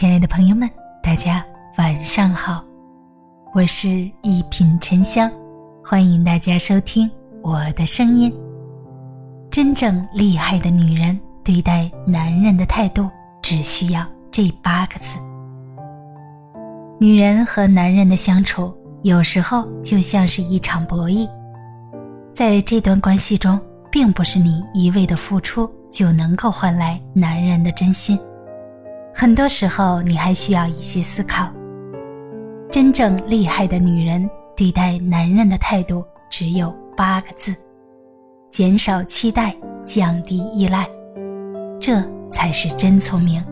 亲爱的朋友们，大家晚上好，我是一品沉香，欢迎大家收听我的声音。真正厉害的女人对待男人的态度，只需要这八个字。女人和男人的相处，有时候就像是一场博弈，在这段关系中，并不是你一味的付出就能够换来男人的真心。很多时候，你还需要一些思考。真正厉害的女人对待男人的态度只有八个字：减少期待，降低依赖。这才是真聪明。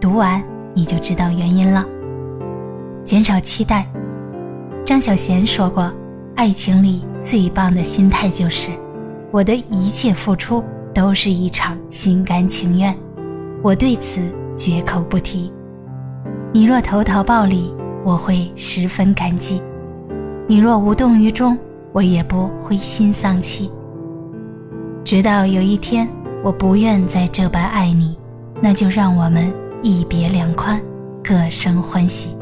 读完你就知道原因了。减少期待。张小娴说过：“爱情里最棒的心态就是，我的一切付出都是一场心甘情愿。”我对此。绝口不提。你若投桃报李，我会十分感激；你若无动于衷，我也不灰心丧气。直到有一天，我不愿再这般爱你，那就让我们一别两宽，各生欢喜。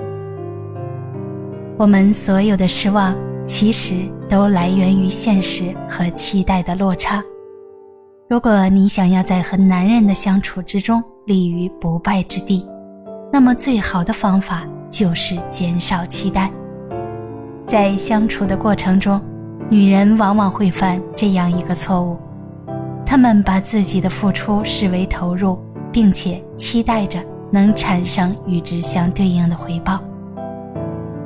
我们所有的失望，其实都来源于现实和期待的落差。如果你想要在和男人的相处之中，立于不败之地，那么最好的方法就是减少期待。在相处的过程中，女人往往会犯这样一个错误：她们把自己的付出视为投入，并且期待着能产生与之相对应的回报。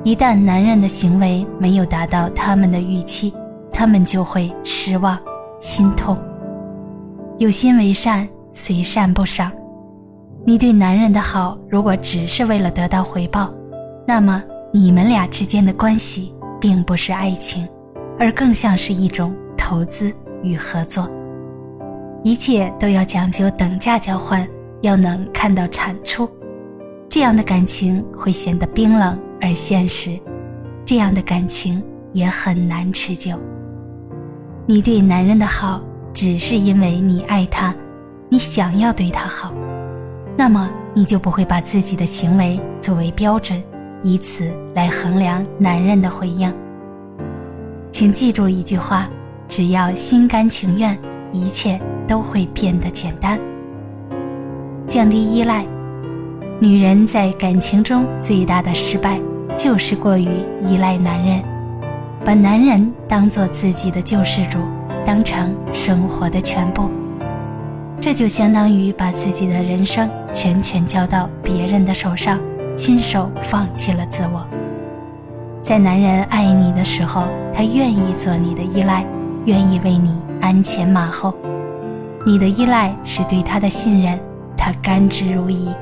一旦男人的行为没有达到他们的预期，他们就会失望、心痛。有心为善，虽善不赏。你对男人的好，如果只是为了得到回报，那么你们俩之间的关系并不是爱情，而更像是一种投资与合作。一切都要讲究等价交换，要能看到产出，这样的感情会显得冰冷而现实，这样的感情也很难持久。你对男人的好，只是因为你爱他，你想要对他好。那么你就不会把自己的行为作为标准，以此来衡量男人的回应。请记住一句话：只要心甘情愿，一切都会变得简单。降低依赖，女人在感情中最大的失败就是过于依赖男人，把男人当做自己的救世主，当成生活的全部。这就相当于把自己的人生全权交到别人的手上，亲手放弃了自我。在男人爱你的时候，他愿意做你的依赖，愿意为你鞍前马后。你的依赖是对他的信任，他甘之如饴。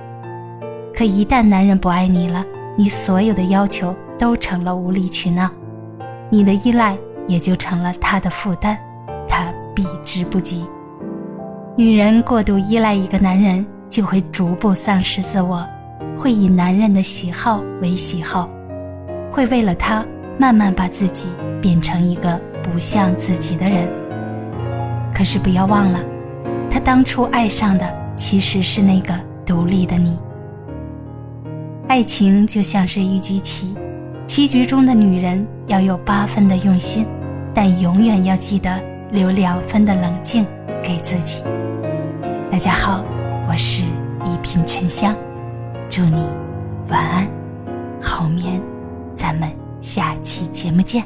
可一旦男人不爱你了，你所有的要求都成了无理取闹，你的依赖也就成了他的负担，避之不及。女人过度依赖一个男人，就会逐步丧失自我，会以男人的喜好为喜好，会为了他慢慢把自己变成一个不像自己的人。可是不要忘了，他当初爱上的其实是那个独立的你。爱情就像是一局棋，棋局中的女人要有八分的用心，但永远要记得留两分的冷静给自己。大家好，我是一品沉香，祝你晚安，好眠，咱们下期节目见。